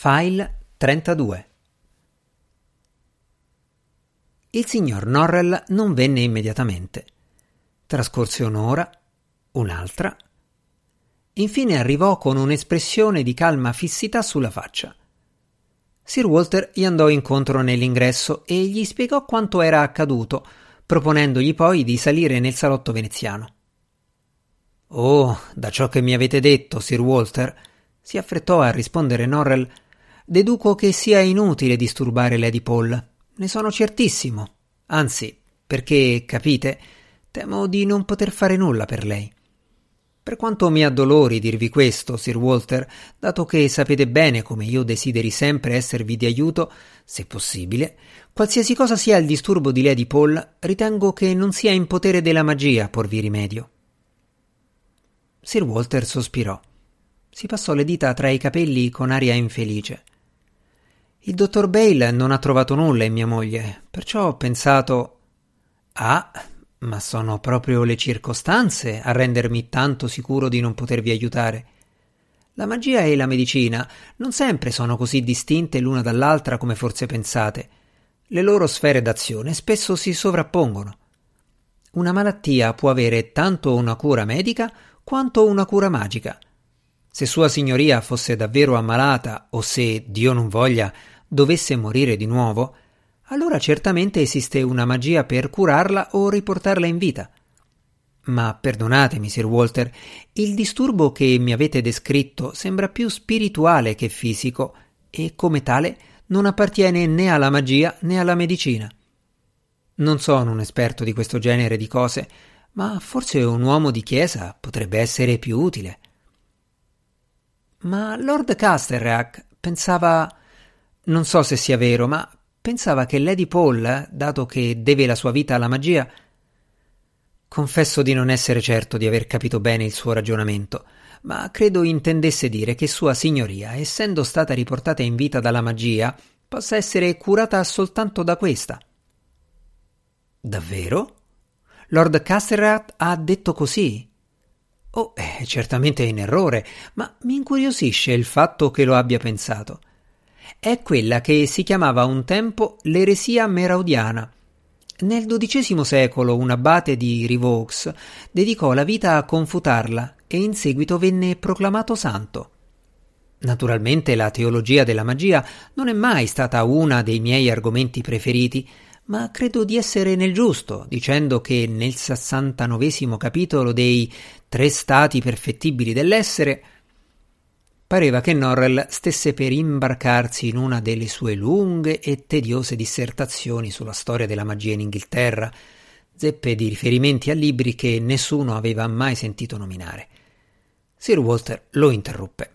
File 32 Il signor Norrell non venne immediatamente. Trascorse un'ora, un'altra. Infine arrivò con un'espressione di calma fissità sulla faccia. Sir Walter gli andò incontro nell'ingresso e gli spiegò quanto era accaduto, proponendogli poi di salire nel salotto veneziano. Oh, da ciò che mi avete detto, Sir Walter, si affrettò a rispondere Norrell, deduco che sia inutile disturbare Lady Paul. Ne sono certissimo. Anzi, perché, capite, temo di non poter fare nulla per lei. Per quanto mi addolori dirvi questo, Sir Walter, dato che sapete bene come io desideri sempre esservi di aiuto, se possibile, qualsiasi cosa sia il disturbo di Lady Paul, ritengo che non sia in potere della magia porvi rimedio. Sir Walter sospirò. Si passò le dita tra i capelli con aria infelice. Il dottor Bale non ha trovato nulla in mia moglie, perciò ho pensato. Ah, ma sono proprio le circostanze a rendermi tanto sicuro di non potervi aiutare. La magia e la medicina non sempre sono così distinte l'una dall'altra come forse pensate. Le loro sfere d'azione spesso si sovrappongono. Una malattia può avere tanto una cura medica quanto una cura magica. Se Sua Signoria fosse davvero ammalata o se, Dio non voglia, dovesse morire di nuovo, allora certamente esiste una magia per curarla o riportarla in vita. Ma perdonatemi, Sir Walter, il disturbo che mi avete descritto sembra più spirituale che fisico e come tale non appartiene né alla magia né alla medicina. Non sono un esperto di questo genere di cose, ma forse un uomo di chiesa potrebbe essere più utile. Ma Lord Casterrack pensava. Non so se sia vero, ma pensava che Lady Paul, dato che deve la sua vita alla magia. Confesso di non essere certo di aver capito bene il suo ragionamento, ma credo intendesse dire che Sua Signoria, essendo stata riportata in vita dalla magia, possa essere curata soltanto da questa. Davvero? Lord Casterrat ha detto così? Oh, è certamente in errore, ma mi incuriosisce il fatto che lo abbia pensato. È quella che si chiamava un tempo l'eresia meraudiana. Nel XII secolo un abate di Rivaux dedicò la vita a confutarla e in seguito venne proclamato santo. Naturalmente la teologia della magia non è mai stata uno dei miei argomenti preferiti, ma credo di essere nel giusto dicendo che nel sessantanovesimo capitolo dei Tre stati perfettibili dell'essere pareva che Norrell stesse per imbarcarsi in una delle sue lunghe e tediose dissertazioni sulla storia della magia in Inghilterra, zeppe di riferimenti a libri che nessuno aveva mai sentito nominare. Sir Walter lo interruppe.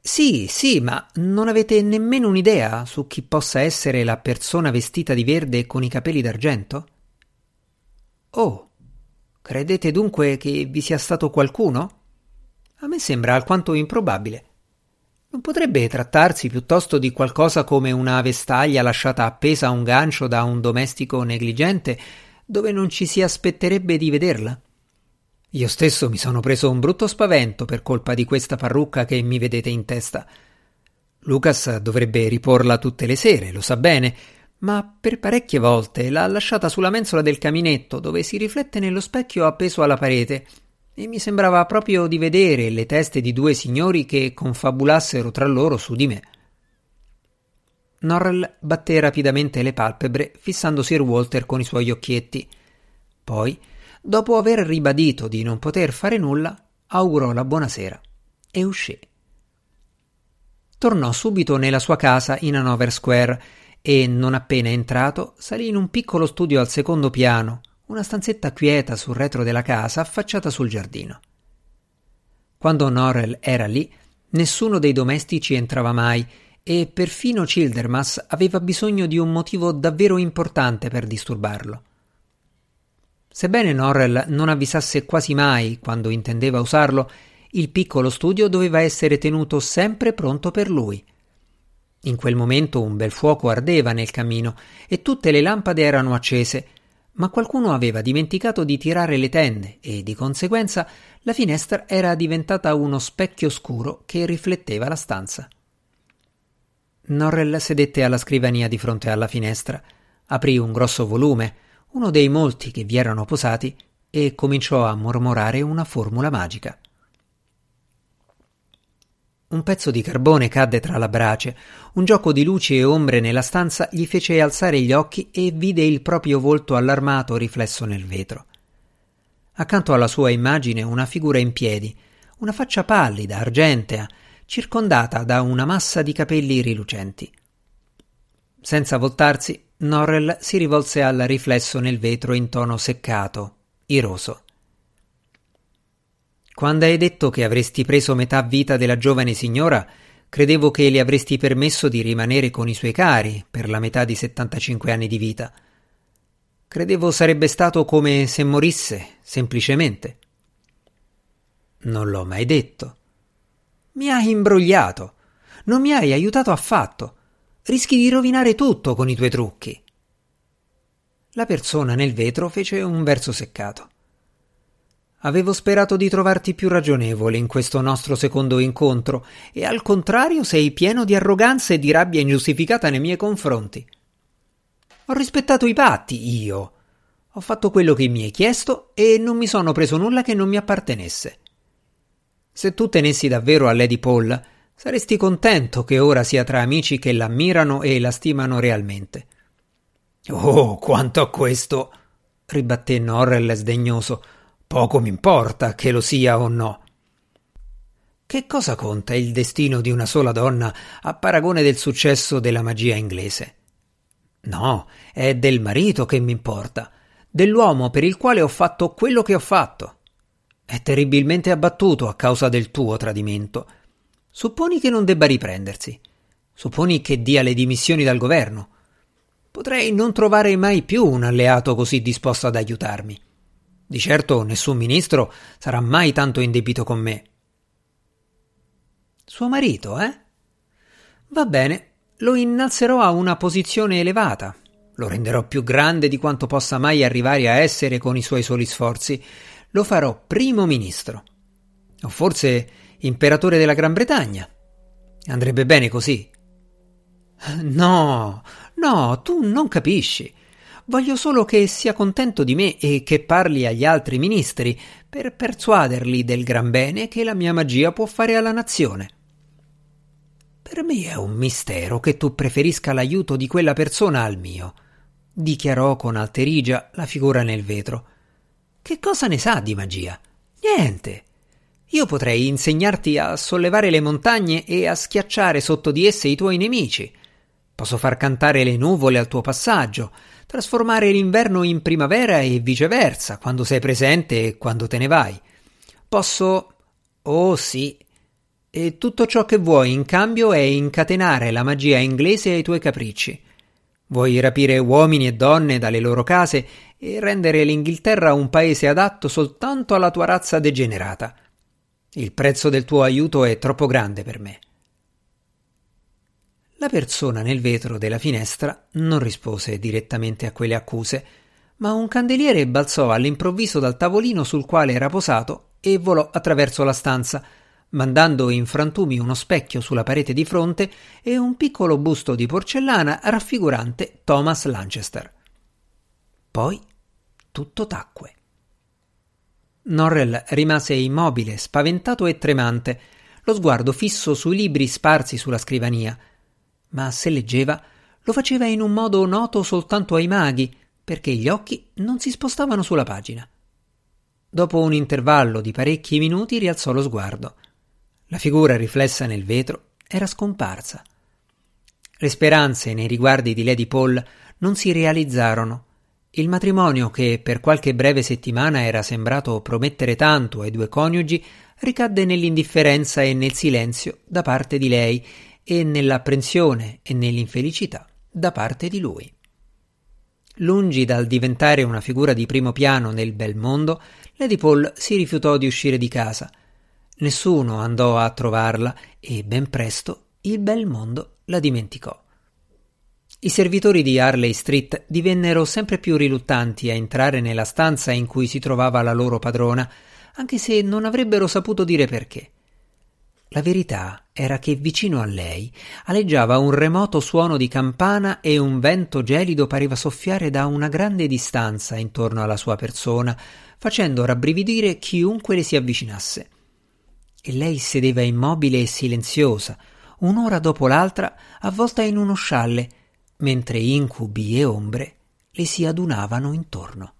Sì, sì, ma non avete nemmeno un'idea su chi possa essere la persona vestita di verde con i capelli d'argento? Oh, credete dunque che vi sia stato qualcuno? A me sembra alquanto improbabile. Non potrebbe trattarsi piuttosto di qualcosa come una vestaglia lasciata appesa a un gancio da un domestico negligente dove non ci si aspetterebbe di vederla? Io stesso mi sono preso un brutto spavento per colpa di questa parrucca che mi vedete in testa. Lucas dovrebbe riporla tutte le sere, lo sa bene, ma per parecchie volte l'ha lasciata sulla mensola del caminetto dove si riflette nello specchio appeso alla parete e mi sembrava proprio di vedere le teste di due signori che confabulassero tra loro su di me. Norrell batté rapidamente le palpebre, fissando Sir Walter con i suoi occhietti. Poi dopo aver ribadito di non poter fare nulla, augurò la buonasera e uscì. Tornò subito nella sua casa in Hanover Square e, non appena entrato, salì in un piccolo studio al secondo piano, una stanzetta quieta sul retro della casa affacciata sul giardino. Quando Norrell era lì, nessuno dei domestici entrava mai e perfino Childermas aveva bisogno di un motivo davvero importante per disturbarlo. Sebbene Norrell non avvisasse quasi mai quando intendeva usarlo, il piccolo studio doveva essere tenuto sempre pronto per lui. In quel momento un bel fuoco ardeva nel camino e tutte le lampade erano accese, ma qualcuno aveva dimenticato di tirare le tende e di conseguenza la finestra era diventata uno specchio scuro che rifletteva la stanza. Norrell sedette alla scrivania di fronte alla finestra, aprì un grosso volume, uno dei molti che vi erano posati, e cominciò a mormorare una formula magica. Un pezzo di carbone cadde tra la brace, un gioco di luci e ombre nella stanza gli fece alzare gli occhi e vide il proprio volto allarmato riflesso nel vetro. Accanto alla sua immagine una figura in piedi, una faccia pallida, argentea, circondata da una massa di capelli rilucenti. Senza voltarsi, Norrell si rivolse al riflesso nel vetro in tono seccato, iroso. Quando hai detto che avresti preso metà vita della giovane signora, credevo che le avresti permesso di rimanere con i suoi cari per la metà di 75 anni di vita. Credevo sarebbe stato come se morisse, semplicemente. Non l'ho mai detto. Mi hai imbrogliato. Non mi hai aiutato affatto. Rischi di rovinare tutto con i tuoi trucchi. La persona nel vetro fece un verso seccato. Avevo sperato di trovarti più ragionevole in questo nostro secondo incontro, e al contrario sei pieno di arroganza e di rabbia ingiustificata nei miei confronti. Ho rispettato i patti, io. Ho fatto quello che mi hai chiesto e non mi sono preso nulla che non mi appartenesse. Se tu tenessi davvero a Lady Paul, saresti contento che ora sia tra amici che l'ammirano e la stimano realmente. Oh, quanto a questo, ribatté Norrell sdegnoso, poco mi importa che lo sia o no. Che cosa conta il destino di una sola donna a paragone del successo della magia inglese? No, è del marito che mi importa, dell'uomo per il quale ho fatto quello che ho fatto. È terribilmente abbattuto a causa del tuo tradimento. Supponi che non debba riprendersi. Supponi che dia le dimissioni dal governo. Potrei non trovare mai più un alleato così disposto ad aiutarmi. Di certo nessun ministro sarà mai tanto in debito con me. Suo marito, eh? Va bene, lo innalzerò a una posizione elevata. Lo renderò più grande di quanto possa mai arrivare a essere con i suoi soli sforzi lo farò primo ministro. O forse imperatore della Gran Bretagna. Andrebbe bene così. No, no, tu non capisci. Voglio solo che sia contento di me e che parli agli altri ministri per persuaderli del gran bene che la mia magia può fare alla nazione. Per me è un mistero che tu preferisca l'aiuto di quella persona al mio, dichiarò con alterigia la figura nel vetro. Che cosa ne sa di magia? Niente. Io potrei insegnarti a sollevare le montagne e a schiacciare sotto di esse i tuoi nemici. Posso far cantare le nuvole al tuo passaggio, trasformare l'inverno in primavera e viceversa, quando sei presente e quando te ne vai. Posso. Oh sì. E tutto ciò che vuoi in cambio è incatenare la magia inglese ai tuoi capricci. Vuoi rapire uomini e donne dalle loro case e rendere l'Inghilterra un paese adatto soltanto alla tua razza degenerata. Il prezzo del tuo aiuto è troppo grande per me. La persona nel vetro della finestra non rispose direttamente a quelle accuse, ma un candeliere balzò all'improvviso dal tavolino sul quale era posato e volò attraverso la stanza, mandando in frantumi uno specchio sulla parete di fronte e un piccolo busto di porcellana raffigurante Thomas Lanchester. Poi tutto tacque. Norrell rimase immobile, spaventato e tremante, lo sguardo fisso sui libri sparsi sulla scrivania, ma se leggeva lo faceva in un modo noto soltanto ai maghi, perché gli occhi non si spostavano sulla pagina. Dopo un intervallo di parecchi minuti rialzò lo sguardo. La figura riflessa nel vetro era scomparsa. Le speranze nei riguardi di Lady Paul non si realizzarono. Il matrimonio, che per qualche breve settimana era sembrato promettere tanto ai due coniugi, ricadde nell'indifferenza e nel silenzio da parte di lei e nell'apprensione e nell'infelicità da parte di lui. Lungi dal diventare una figura di primo piano nel bel mondo, Lady Paul si rifiutò di uscire di casa Nessuno andò a trovarla e ben presto il bel mondo la dimenticò. I servitori di Harley Street divennero sempre più riluttanti a entrare nella stanza in cui si trovava la loro padrona, anche se non avrebbero saputo dire perché. La verità era che vicino a lei aleggiava un remoto suono di campana e un vento gelido pareva soffiare da una grande distanza intorno alla sua persona, facendo rabbrividire chiunque le si avvicinasse. E lei sedeva immobile e silenziosa, un'ora dopo l'altra, avvolta in uno scialle, mentre incubi e ombre le si adunavano intorno.